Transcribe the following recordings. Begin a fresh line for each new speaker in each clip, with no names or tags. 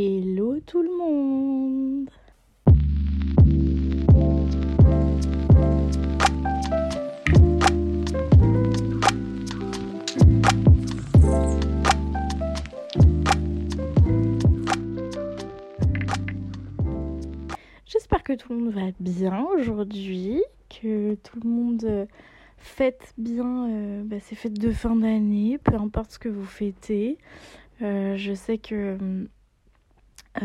Hello tout le monde J'espère que tout le monde va bien aujourd'hui, que tout le monde euh, fête bien euh, bah, ces fêtes de fin d'année, peu importe ce que vous fêtez. Euh, je sais que euh,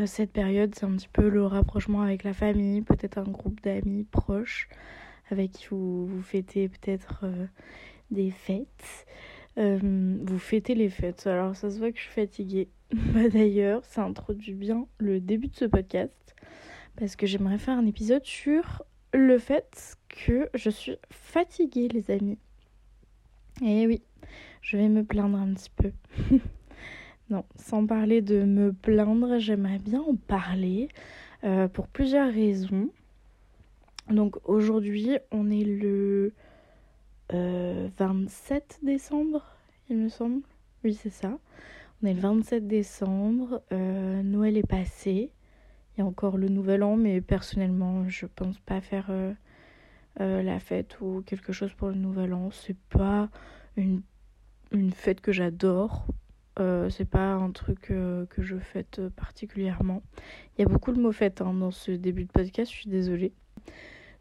cette période, c'est un petit peu le rapprochement avec la famille, peut-être un groupe d'amis proches avec qui vous, fêtez peut-être euh, des fêtes. vous fêtez les fêtes. Alors ça se voit que je suis fatiguée. bah, D'ailleurs, ça introduit bien le début de ce podcast parce que j'aimerais faire un épisode sur le fait que je suis fatiguée, les amis. Et oui, je vais me plaindre un petit peu. non, sans parler de me plaindre, j'aimerais bien en parler euh, pour plusieurs raisons. Donc aujourd'hui, on est le euh, 27 décembre, il me semble. Oui, c'est ça. On est le 27 décembre. Euh, Noël est passé. Il y a encore le nouvel an, mais personnellement, je pense pas faire euh, euh, la fête ou quelque chose pour le nouvel an. C'est pas une fête que j'adore. Euh, c'est pas un truc euh, que je fête particulièrement. Il y a beaucoup de mots fêtes hein, dans ce début de podcast, je suis désolée.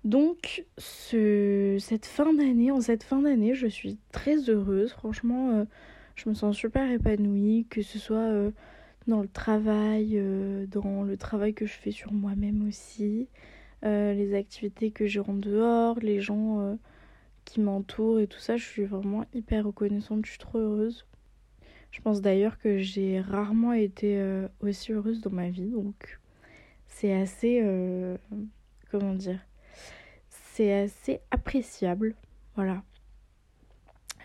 Donc, ce, cette fin d'année, en cette fin d'année, je suis très heureuse. Franchement, euh, je me sens super épanouie, que ce soit euh, dans le travail, euh, dans le travail que je fais sur moi-même aussi, euh, les activités que j'ai en dehors, les gens euh, qui m'entourent et tout ça. Je suis vraiment hyper reconnaissante, je suis trop heureuse. Je pense d'ailleurs que j'ai rarement été euh, aussi heureuse dans ma vie, donc c'est assez, euh, comment dire, c'est assez appréciable, voilà.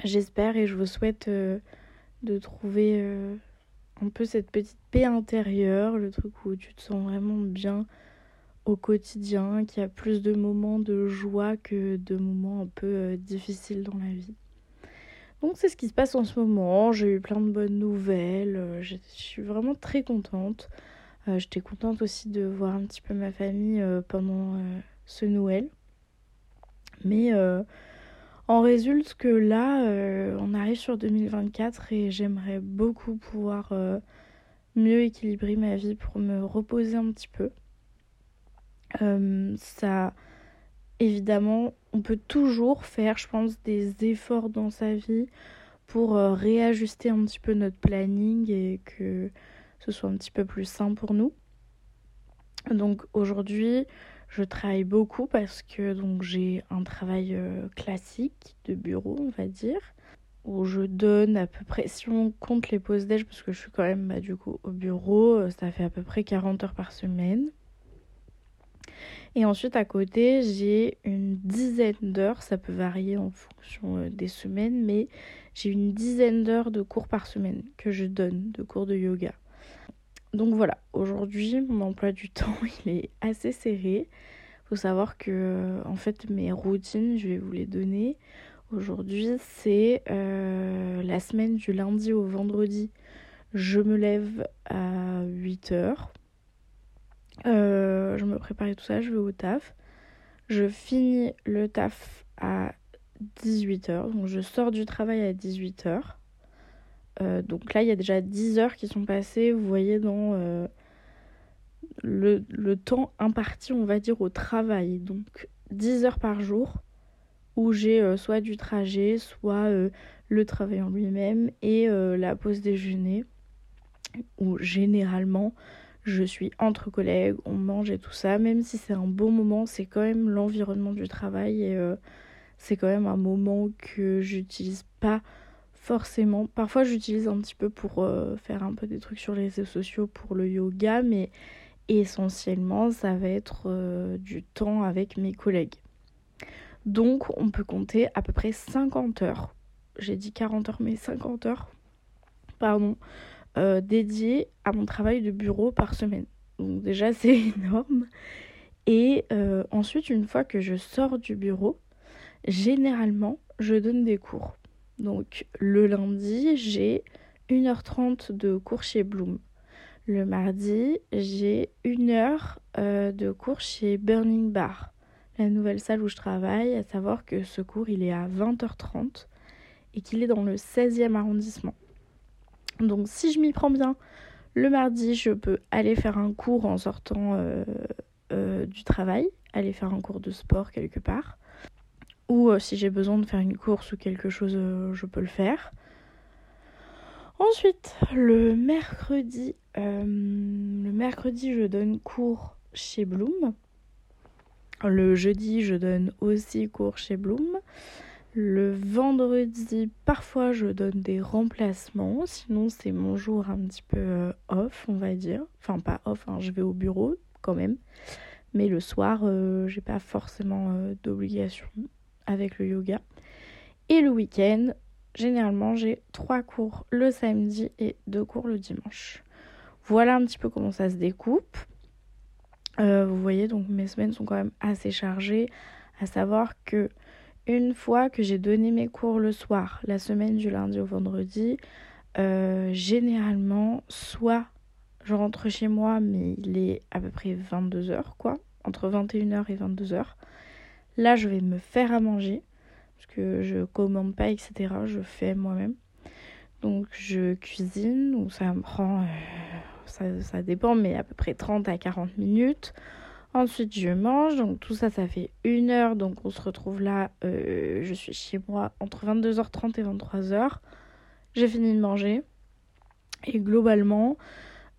J'espère et je vous souhaite euh, de trouver un peu cette petite paix intérieure, le truc où tu te sens vraiment bien au quotidien, qu'il y a plus de moments de joie que de moments un peu difficiles dans la vie. Donc c'est ce qui se passe en ce moment, j'ai eu plein de bonnes nouvelles, euh, je suis vraiment très contente. Euh, J'étais contente aussi de voir un petit peu ma famille euh, pendant ce Noël. Mais en résulte que là, on arrive sur 2024 et j'aimerais beaucoup pouvoir mieux équilibrer ma vie pour me reposer un petit peu. Ça, évidemment, on peut toujours faire, je pense, des efforts dans sa vie pour euh, réajuster un petit peu notre planning et que ce soit un petit peu plus sain pour nous. Donc aujourd'hui, je travaille beaucoup parce que j'ai un travail euh, classique de bureau, on va dire, où je donne à peu près, si on compte les pauses déj, parce que je suis quand même bah, au bureau, euh, ça fait à peu près 40 heures par semaine. Et ensuite à côté, j'ai une dizaine d'heures, ça peut varier en fonction euh, des semaines, mais j'ai une dizaine d'heures de cours par semaine que je donne, de cours de yoga. Donc voilà, aujourd'hui, mon emploi du temps, il est assez serré. Faut savoir que, en fait, mes routines, je vais vous les donner. Aujourd'hui, c'est euh, la semaine du lundi au vendredi. Je me lève à 8 heures. Euh, je me prépare tout ça, je vais au taf. Je finis le taf à 18h. Donc je sors du travail à 18h. Euh, donc là, il y a déjà 10 heures qui sont passées, vous voyez, dans euh, le, le temps imparti, on va dire, au travail. Donc 10 heures par jour où j'ai soit du trajet, soit le travail en lui-même et la pause déjeuner où généralement je suis entre collègues, on mange et tout ça. Même si c'est un bon moment, c'est quand même l'environnement du travail et euh, c'est quand même un moment que j'utilise pas forcément. Parfois, j'utilise un petit peu pour euh, faire un peu des trucs sur les réseaux sociaux pour le yoga, mais essentiellement, ça va être euh, du temps avec mes collègues. Donc, on peut compter à peu près 50 heures. J'ai dit 40 heures, mais 50 heures, pardon, euh, dédiées à mon travail de bureau par semaine. Donc, déjà, c'est énorme. Et euh, ensuite, une fois que je sors du bureau, généralement, je donne des cours. Donc le lundi, j'ai 1h30 de cours chez Bloom. Le mardi, j'ai une heure euh, de cours chez Burning Bar, la nouvelle salle où je travaille, à savoir que ce cours il est à 20h30 et qu'il est dans le 16e arrondissement. Donc si je m'y prends bien, le mardi, je peux aller faire un cours en sortant euh, euh, du travail, aller faire un cours de sport quelque part. Ou euh, si j'ai besoin de faire une course ou quelque chose, je peux le faire. Ensuite, le mercredi, le mercredi, je donne cours chez Bloom. Le jeudi, je donne aussi cours chez Bloom. Le vendredi, parfois je donne des remplacements, sinon c'est mon jour un petit peu euh, off, on va dire. Enfin, pas off, hein, je vais au bureau quand même. Mais le soir, euh, j'ai pas forcément euh, d'obligation avec le yoga. Et le week-end, généralement j'ai trois cours le samedi et deux cours le dimanche. Voilà un petit peu comment ça se découpe. vous voyez, donc mes semaines sont quand même assez chargées, à savoir que une fois que j'ai donné mes cours le soir, la semaine du lundi au vendredi, euh, généralement, soit je rentre chez moi, mais il est à peu près 22h, quoi, entre 21h et 22h. Là, je vais me faire à manger, parce que je commande pas, etc. Je fais moi-même. Donc, je cuisine, donc ça me prend, euh, ça, ça dépend, mais à peu près 30 à 40 minutes. Ensuite, je mange. Donc, tout ça, ça fait une heure. Donc, on se retrouve là. Euh, je suis chez moi entre 22h30 et 23h. J'ai fini de manger. Et globalement,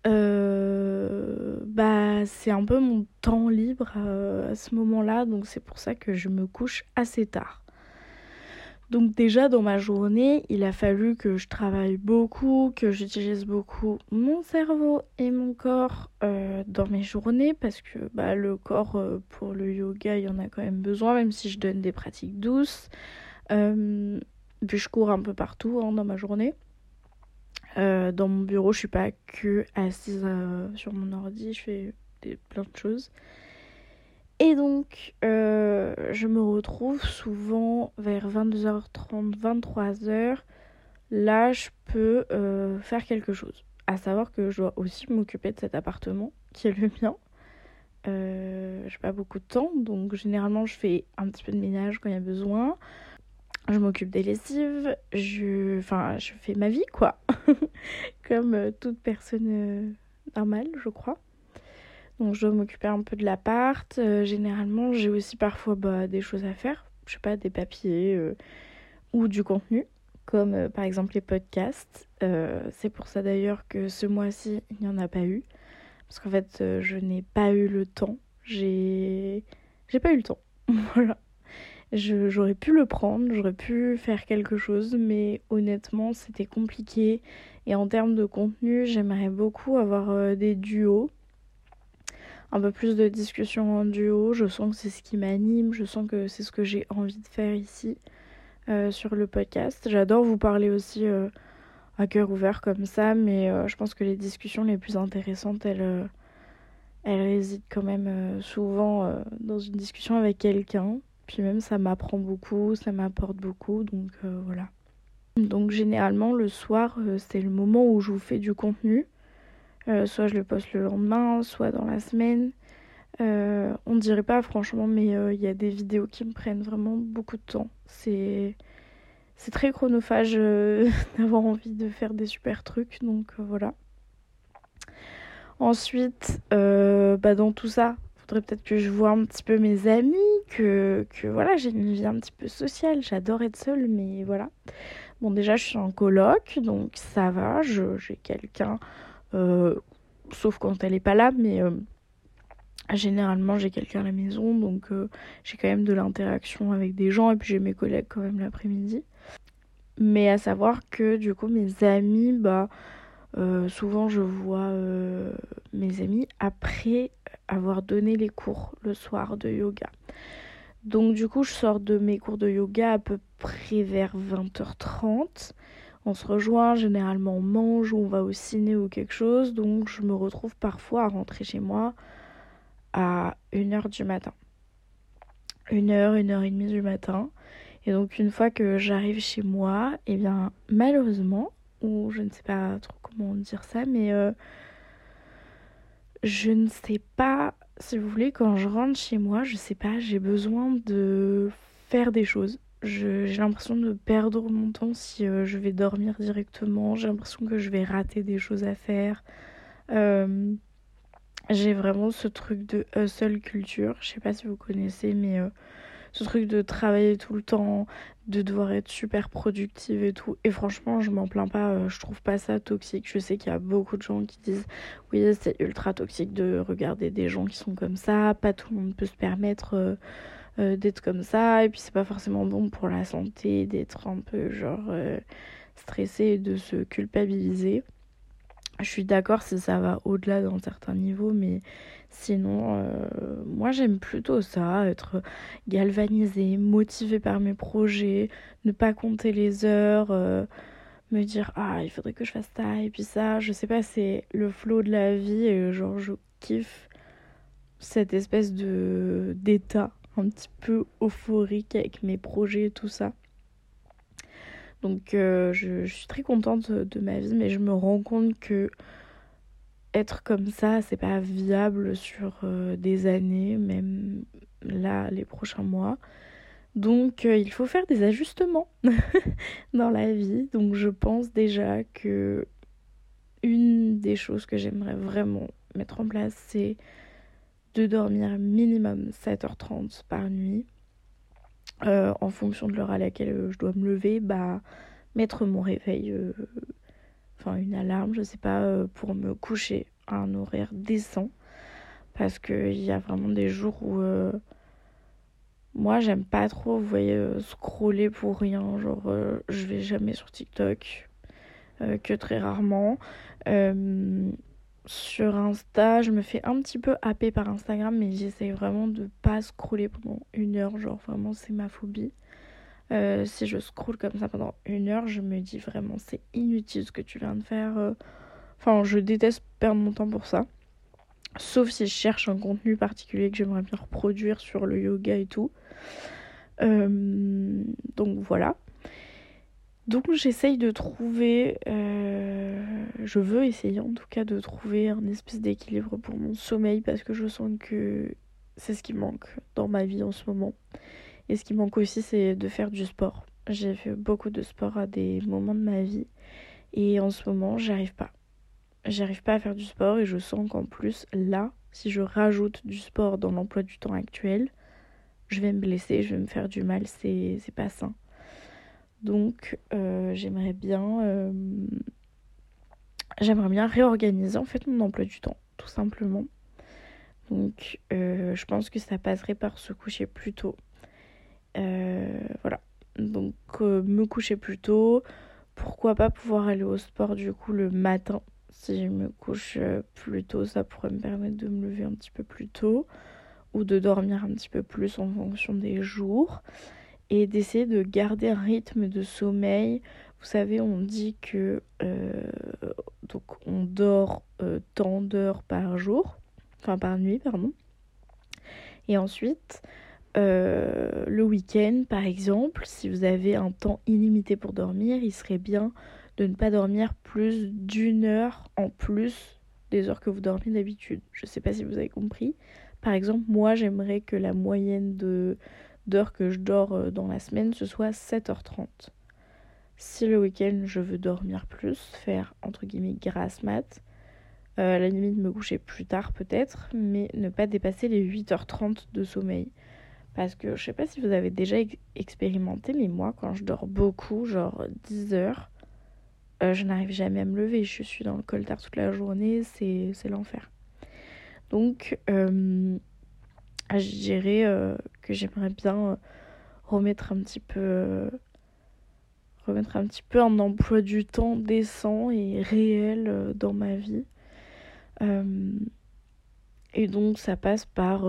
euh, bah, c'est un peu mon temps libre euh, à ce moment-là. Donc, c'est pour ça que je me couche assez tard. Donc déjà dans ma journée, il a fallu que je travaille beaucoup, que j'utilise beaucoup mon cerveau et mon corps euh, dans mes journées parce que bah, le corps euh, pour le yoga, il y en a quand même besoin, même si je donne des pratiques douces. Euh, puis je cours un peu partout hein, dans ma journée. dans mon bureau, je suis pas que assise sur mon ordi, je fais plein de choses. Et donc, euh, je me retrouve souvent vers 22h30, 23h. Là, je peux euh, faire quelque chose. À savoir que je dois aussi m'occuper de cet appartement qui est le mien. Euh, j'ai pas beaucoup de temps, donc généralement je fais un petit peu de ménage quand il y a besoin. Je m'occupe des lessives, je, enfin, je fais ma vie quoi, comme toute personne normale, je crois. Donc je dois m'occuper un peu de l'appart. Euh, généralement, j'ai aussi parfois bah, des choses à faire. Je sais pas, des papiers euh, ou du contenu, comme euh, par exemple les podcasts. c'est pour ça d'ailleurs que ce mois-ci, il n'y en a pas eu. Parce qu'en fait, je n'ai pas eu le temps. J'ai. J'ai pas eu le temps. voilà. J'aurais pu le prendre, j'aurais pu faire quelque chose, mais honnêtement, c'était compliqué. Et en termes de contenu, j'aimerais beaucoup avoir des duos un peu plus de discussion en duo. Je sens que c'est ce qui m'anime, je sens que c'est ce que j'ai envie de faire ici euh, sur le podcast. J'adore vous parler aussi euh, à cœur ouvert comme ça, mais euh, je pense que les discussions les plus intéressantes, elles, elles résident quand même souvent dans une discussion avec quelqu'un. Puis même ça m'apprend beaucoup, ça m'apporte beaucoup, donc voilà. Donc généralement le soir, c'est le moment où je vous fais du contenu. Euh, soit je le poste le lendemain, soit dans la semaine. Euh, on ne dirait pas franchement, mais euh, il y a des vidéos qui me prennent vraiment beaucoup de temps. C'est c'est très chronophage d'avoir envie de faire des super trucs, donc voilà. Ensuite, bah dans tout ça, il faudrait peut-être que je vois un petit peu mes amis, que, que voilà, j'ai une vie un petit peu sociale. J'adore être seule, mais voilà. Bon, déjà, je suis en coloc, donc ça va, j'ai quelqu'un sauf quand elle est pas là, mais euh, généralement j'ai quelqu'un à la maison, donc euh, j'ai quand même de l'interaction avec des gens, et puis j'ai mes collègues quand même l'après-midi. Mais à savoir que du coup mes amis, bah souvent je vois mes amis après avoir donné les cours le soir de yoga. Donc du coup je sors de mes cours de yoga à peu près vers 20h30 on se rejoint, généralement on mange ou on va au ciné ou quelque chose, donc je me retrouve parfois à rentrer chez moi à 1h du matin. 1h, 1h30 du matin. Et donc une fois que j'arrive chez moi, et eh bien malheureusement, ou je ne sais pas trop comment dire ça, mais euh, je ne sais pas, si vous voulez, quand je rentre chez moi, je sais pas, j'ai besoin de faire des choses. J'ai l'impression de perdre mon temps si euh, je vais dormir directement. J'ai l'impression que je vais rater des choses à faire. Euh, j'ai vraiment ce truc de hustle culture. Je sais pas si vous connaissez, mais euh, ce truc de travailler tout le temps, de devoir être super productive et tout. Et franchement, je m'en plains pas, je trouve pas ça toxique. Je sais qu'il y a beaucoup de gens qui disent oui, c'est ultra toxique de regarder des gens qui sont comme ça, pas tout le monde peut se permettre euh, euh, d'être comme ça, et puis c'est pas forcément bon pour la santé d'être un peu genre stressé et de se culpabiliser. Je suis d'accord si ça va au-delà d'un certain niveau, mais sinon, euh, moi j'aime plutôt ça, être galvanisée, motivée par mes projets, ne pas compter les heures, euh, me dire ah il faudrait que je fasse ça et puis ça, je sais pas, c'est le flow de la vie et genre je kiffe cette espèce de d'état un petit peu euphorique avec mes projets et tout ça. Donc euh, je, suis très contente de ma vie, mais je me rends compte que être comme ça, c'est pas viable sur euh, des années, même là, les prochains mois. Donc euh, il faut faire des ajustements dans la vie. Donc je pense déjà que une des choses que j'aimerais vraiment mettre en place, c'est de dormir minimum 7h30 par nuit. Euh, en fonction de l'heure à laquelle euh, je dois me lever, bah, mettre mon réveil, euh, enfin une alarme, je sais pas, pour me coucher à un horaire décent. Parce qu'il y a vraiment des jours où moi j'aime pas trop, vous voyez, scroller pour rien. Genre, je vais jamais sur TikTok, que très rarement. Sur Insta, je me fais un petit peu happer par Instagram, mais j'essaie vraiment de pas scroller pendant une heure. Genre, vraiment, c'est ma phobie. Euh, si je scroll comme ça pendant une heure, je me dis vraiment, c'est inutile ce que tu viens de faire. Euh. Enfin, je déteste perdre mon temps pour ça. Sauf si je cherche un contenu particulier que j'aimerais bien reproduire sur le yoga et tout. Euh, donc voilà. Donc j'essaye de trouver, euh, je veux essayer en tout cas de trouver un espèce d'équilibre pour mon sommeil parce que je sens que c'est ce qui manque dans ma vie en ce moment. Et ce qui manque aussi c'est de faire du sport. J'ai fait beaucoup de sport à des moments de ma vie et en ce moment j'arrive pas. J'arrive pas à faire du sport et je sens qu'en plus là, si je rajoute du sport dans l'emploi du temps actuel, je vais me blesser, je vais me faire du mal, c'est pas sain. Donc euh, j'aimerais bien euh, j'aimerais bien réorganiser en fait mon emploi du temps, tout simplement. Donc euh, je pense que ça passerait par se coucher plus tôt. voilà. Donc me coucher plus tôt. Pourquoi pas pouvoir aller au sport du coup le matin. Si je me couche plus tôt, ça pourrait me permettre de me lever un petit peu plus tôt ou de dormir un petit peu plus en fonction des jours et d'essayer de garder un rythme de sommeil. Vous savez, on dit que euh, donc on dort euh, tant d'heures par jour, enfin par nuit, pardon. Et ensuite, euh, le week-end, par exemple, si vous avez un temps illimité pour dormir, il serait bien de ne pas dormir plus d'une heure en plus des heures que vous dormez d'habitude. Je ne sais pas si vous avez compris. Par exemple, moi, j'aimerais que la moyenne de d'heures que je dors euh, dans la semaine, ce soit 7h30. Si le week-end je veux dormir plus, faire entre guillemets grasse mat, euh, à la limite me coucher plus tard peut-être, mais ne pas dépasser les 8h30 de sommeil. Parce que je sais pas si vous avez déjà expérimenté, mais moi quand je dors beaucoup, genre 10 heures, euh, je n'arrive jamais à me lever. Je suis dans le coltard toute la journée, c'est l'enfer. Donc, je dirais euh, que j'aimerais bien euh, remettre un petit peu euh, remettre un petit peu un emploi du temps décent et réel dans ma vie. Et donc ça passe par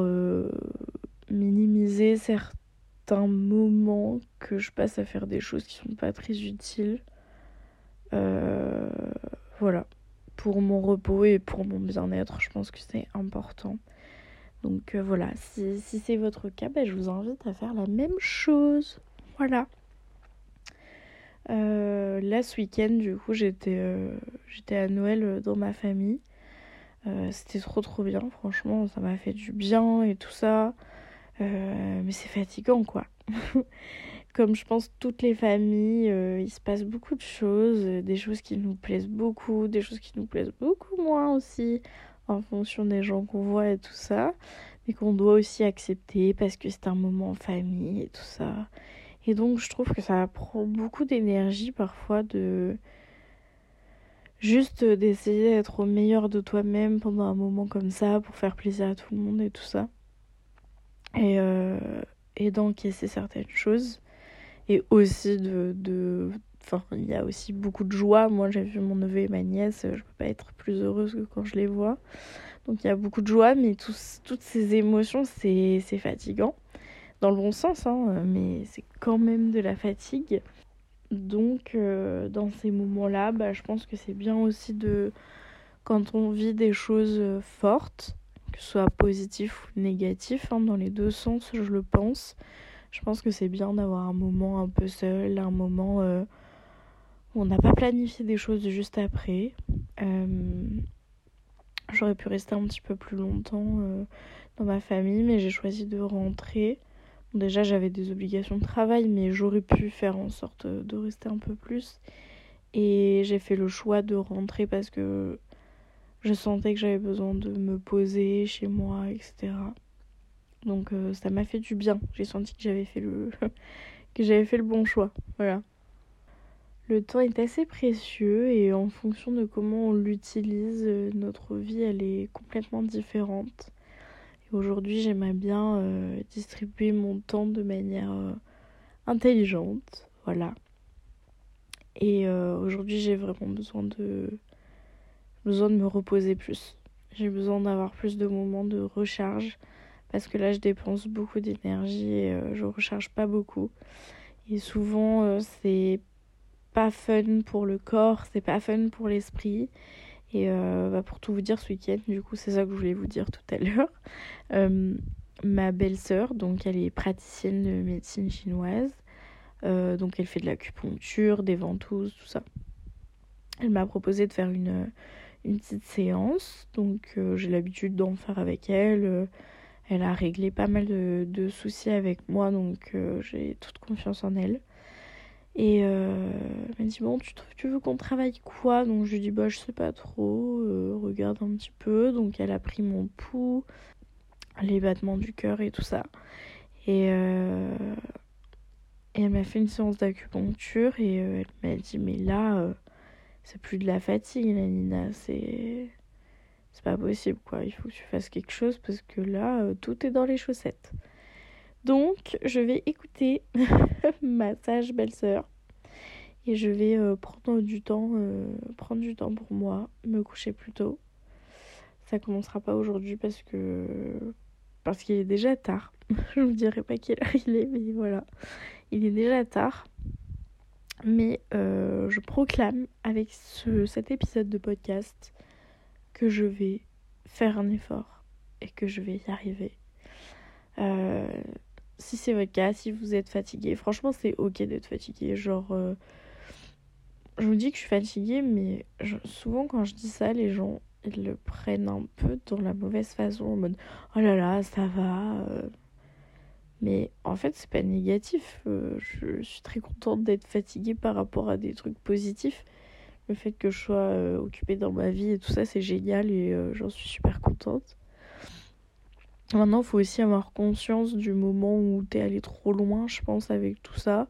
minimiser certains moments que je passe à faire des choses qui sont pas très utiles. Voilà. Pour mon repos et pour mon bien-être je pense que c'est important donc euh, voilà, si, c'est votre cas, ben, je vous invite à faire la même chose. Voilà. Euh, là, ce week-end, du coup, j'étais euh, à Noël dans ma famille. C'était trop trop bien, franchement, ça m'a fait du bien et tout ça. mais c'est fatigant quoi. Comme je pense toutes les familles, il se passe beaucoup de choses, des choses qui nous plaisent beaucoup, des choses qui nous plaisent beaucoup moins aussi, en fonction des gens qu'on voit et tout ça, mais qu'on doit aussi accepter parce que c'est un moment en famille et tout ça. Et donc je trouve que ça prend beaucoup d'énergie parfois de juste d'essayer d'être au meilleur de toi-même pendant un moment comme ça pour faire plaisir à tout le monde et tout ça. Et, euh, et d'encaisser certaines choses. Et aussi de, de Il y a aussi beaucoup de joie. Moi, j'ai vu mon neveu et ma nièce, je peux pas être plus heureuse que quand je les vois. Donc, il y a beaucoup de joie, mais toutes ces émotions, c'est fatigant. Dans le bon sens, hein, mais c'est quand même de la fatigue. Donc, euh, dans ces moments-là, bah, je pense que c'est bien aussi de. Quand on vit des choses fortes, que ce soit positif ou négatif, hein, dans les deux sens, je le pense. Je pense que c'est bien d'avoir un moment un peu seul, un moment euh, on n'a pas planifié des choses juste après. Euh, j'aurais pu rester un petit peu plus longtemps euh, dans ma famille, mais j'ai choisi de rentrer. déjà, j'avais des obligations de travail, mais j'aurais pu faire en sorte de rester un peu plus. Et j'ai fait le choix de rentrer parce que je sentais que j'avais besoin de me poser chez moi, etc. Donc euh, ça m'a fait du bien. J'ai senti que j'avais fait le que j'avais fait le bon choix. Voilà. Le temps est assez précieux et en fonction de comment on l'utilise, euh, notre vie elle est complètement différente. Aujourd'hui, j'aimerais bien euh, distribuer mon temps de manière euh, intelligente, voilà. Et aujourd'hui, j'ai vraiment besoin de besoin de me reposer plus. J'ai besoin d'avoir plus de moments de recharge parce que là, je dépense beaucoup d'énergie et je recharge pas beaucoup. Et souvent, c'est pas fun pour le corps, c'est pas fun pour l'esprit. Et euh, bah, pour tout vous dire, ce week-end, du coup, c'est ça que je voulais vous dire tout à l'heure. Euh, ma belle-sœur, donc elle est praticienne de médecine chinoise. Euh, donc elle fait de l'acupuncture, des ventouses, tout ça. Elle m'a proposé de faire une, une petite séance. Donc j'ai l'habitude d'en faire avec elle. elle a réglé pas mal de, de soucis avec moi, donc j'ai toute confiance en elle. Et euh, elle m'a dit Bon, tu, tu veux qu'on travaille quoi? Donc je lui dis Bah, je sais pas trop, euh, regarde un petit peu. Donc elle a pris mon pouls, les battements du cœur et tout ça. Et, euh, et elle m'a fait une séance d'acupuncture et elle m'a dit Mais là, c'est plus de la fatigue, la Nina, c'est. C'est pas possible quoi, il faut que tu fasses quelque chose parce que là, tout est dans les chaussettes. Donc, je vais écouter ma sage belle-sœur et je vais euh, prendre du temps, euh, prendre du temps pour moi, me coucher plus tôt. Ça commencera pas aujourd'hui parce que parce qu'il est déjà tard. je vous dirai pas quelle heure il est, mais voilà, il est déjà tard. Mais euh, je proclame avec ce, cet épisode de podcast que je vais faire un effort et que je vais y arriver. Si c'est votre cas, si vous êtes fatigué, franchement, c'est ok d'être fatigué. Genre, euh, je vous dis que je suis fatiguée, mais souvent quand je dis ça, les gens ils le prennent un peu dans la mauvaise façon, en mode oh là là, ça va. Euh. Mais en fait, c'est pas négatif. Euh, je suis très contente d'être fatiguée par rapport à des trucs positifs. Le fait que je sois occupée dans ma vie et tout ça, c'est génial et j'en suis super contente. Maintenant, il faut aussi avoir conscience du moment où tu es allé trop loin, je pense, avec tout ça.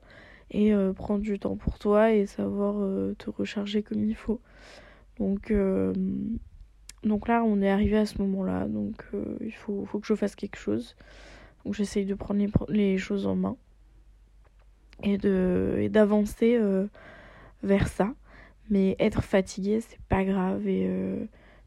Et euh, prendre du temps pour toi et savoir euh, te recharger comme il faut. Donc, euh, donc là, on est arrivé à ce moment-là. Donc, il faut, que je fasse quelque chose. Donc, j'essaye de prendre les, les, choses en main. Et d'avancer vers ça. Mais être fatigué, c'est pas grave.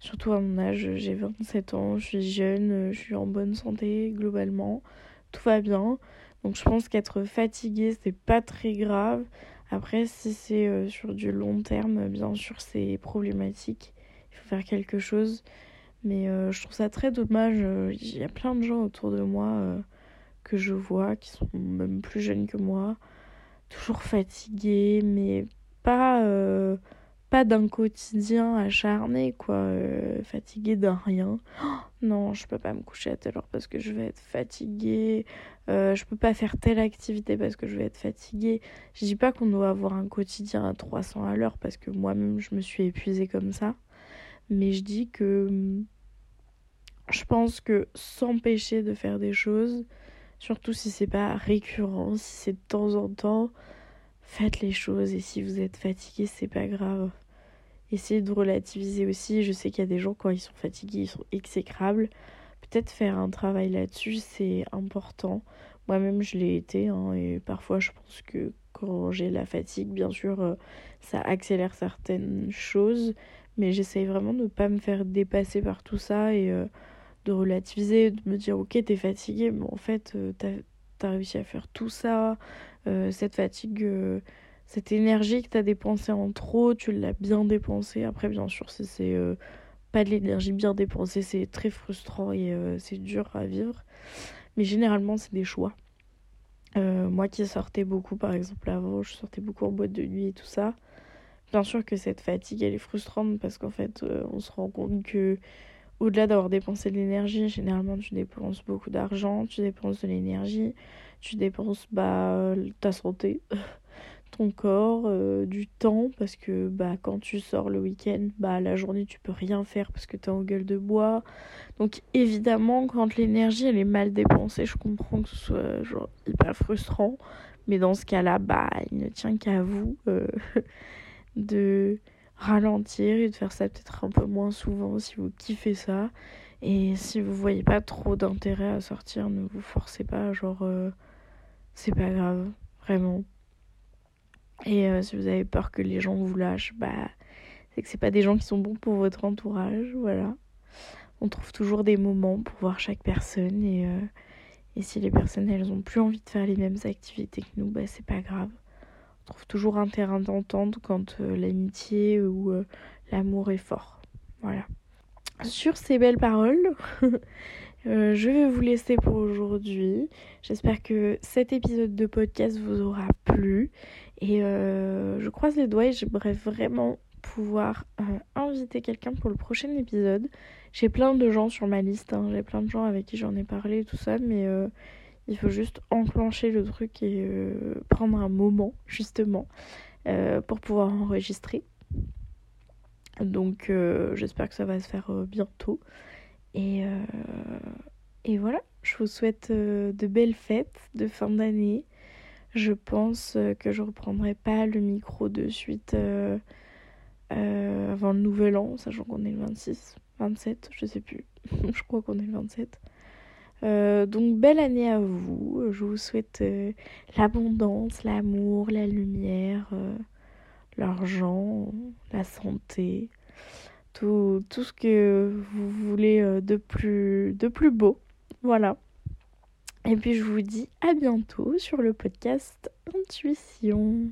Surtout à mon âge, j'ai 27 ans, je suis jeune, je suis en bonne santé globalement, tout va bien. Donc je pense qu'être fatigué, c'est pas très grave. Après, si c'est euh, sur du long terme, bien sûr, c'est problématique. Il faut faire quelque chose. Mais euh, je trouve ça très dommage. Il y a plein de gens autour de moi euh, que je vois qui sont même plus jeunes que moi, toujours fatigués, mais pas pas d'un quotidien acharné, quoi, fatigué d'un rien. non, je peux pas me coucher à telle heure parce que je vais être fatiguée. je peux pas faire telle activité parce que je vais être fatiguée. Je dis pas qu'on doit avoir un quotidien à 300 à l'heure parce que moi-même je me suis épuisée comme ça. Mais je dis que hum, je pense que s'empêcher de faire des choses, surtout si c'est pas récurrent, si c'est de temps en temps, faites les choses et si vous êtes fatigué, c'est pas grave. Essayez de relativiser aussi. Je sais qu'il y a des gens quand ils sont fatigués, ils sont exécrables. Peut-être faire un travail là-dessus, c'est important. Moi-même, je l'ai été hein, et parfois, je pense que quand j'ai la fatigue, bien sûr, euh, ça accélère certaines choses, mais j'essaye vraiment de ne pas me faire dépasser par tout ça et euh, de relativiser, de me dire ok t'es fatigué, mais en fait euh, t'as as réussi à faire tout ça, cette fatigue, cette énergie que t'as dépensée en trop, tu l'as bien dépensée. Après bien sûr si c'est pas de l'énergie bien dépensée, c'est très frustrant et c'est dur à vivre. Mais généralement c'est des choix. moi qui sortais beaucoup par exemple avant, je sortais beaucoup en boîte de nuit et tout ça. Bien sûr que cette fatigue elle est frustrante parce qu'en fait on se rend compte que au-delà d'avoir dépensé de l'énergie, généralement tu dépenses beaucoup d'argent, tu dépenses de l'énergie, tu dépenses bah, ta santé, ton corps, euh, du temps, parce que bah, quand tu sors le week-end, bah, la journée tu peux rien faire parce que tu es en gueule de bois. Donc évidemment, quand l'énergie elle est mal dépensée, je comprends que ce soit genre, hyper frustrant, mais dans ce cas-là, bah, il ne tient qu'à vous euh, de ralentir et de faire ça peut-être un peu moins souvent si vous kiffez ça. Et si vous voyez pas trop d'intérêt à sortir, ne vous forcez pas, genre euh, c'est pas grave, vraiment. Et euh, si vous avez peur que les gens vous lâchent, bah c'est que c'est pas des gens qui sont bons pour votre entourage, voilà. On trouve toujours des moments pour voir chaque personne et, euh, et si les personnes elles ont plus envie de faire les mêmes activités que nous, bah c'est pas grave trouve toujours un terrain d'entente quand euh, l'amitié ou l'amour est fort. Voilà. Sur ces belles paroles, euh, je vais vous laisser pour aujourd'hui. J'espère que cet épisode de podcast vous aura plu. Et je croise les doigts et j'aimerais vraiment pouvoir inviter quelqu'un pour le prochain épisode. J'ai plein de gens sur ma liste, hein. j'ai plein de gens avec qui j'en ai parlé et tout ça, mais il faut juste enclencher le truc et euh, prendre un moment, justement, euh, pour pouvoir enregistrer. Donc euh, j'espère que ça va se faire bientôt. Et, et voilà, je vous souhaite de belles fêtes de fin d'année. Je pense que je reprendrai pas le micro de suite avant le nouvel an, sachant qu'on est le 26, 27, je sais plus. je crois qu'on est le 27. Euh, donc belle année à vous. Je vous souhaite euh, l'abondance, l'amour, la lumière, euh, l'argent, la santé, tout, ce que vous voulez de plus, de plus beau. Voilà. Et puis je vous dis à bientôt sur le podcast Intuition.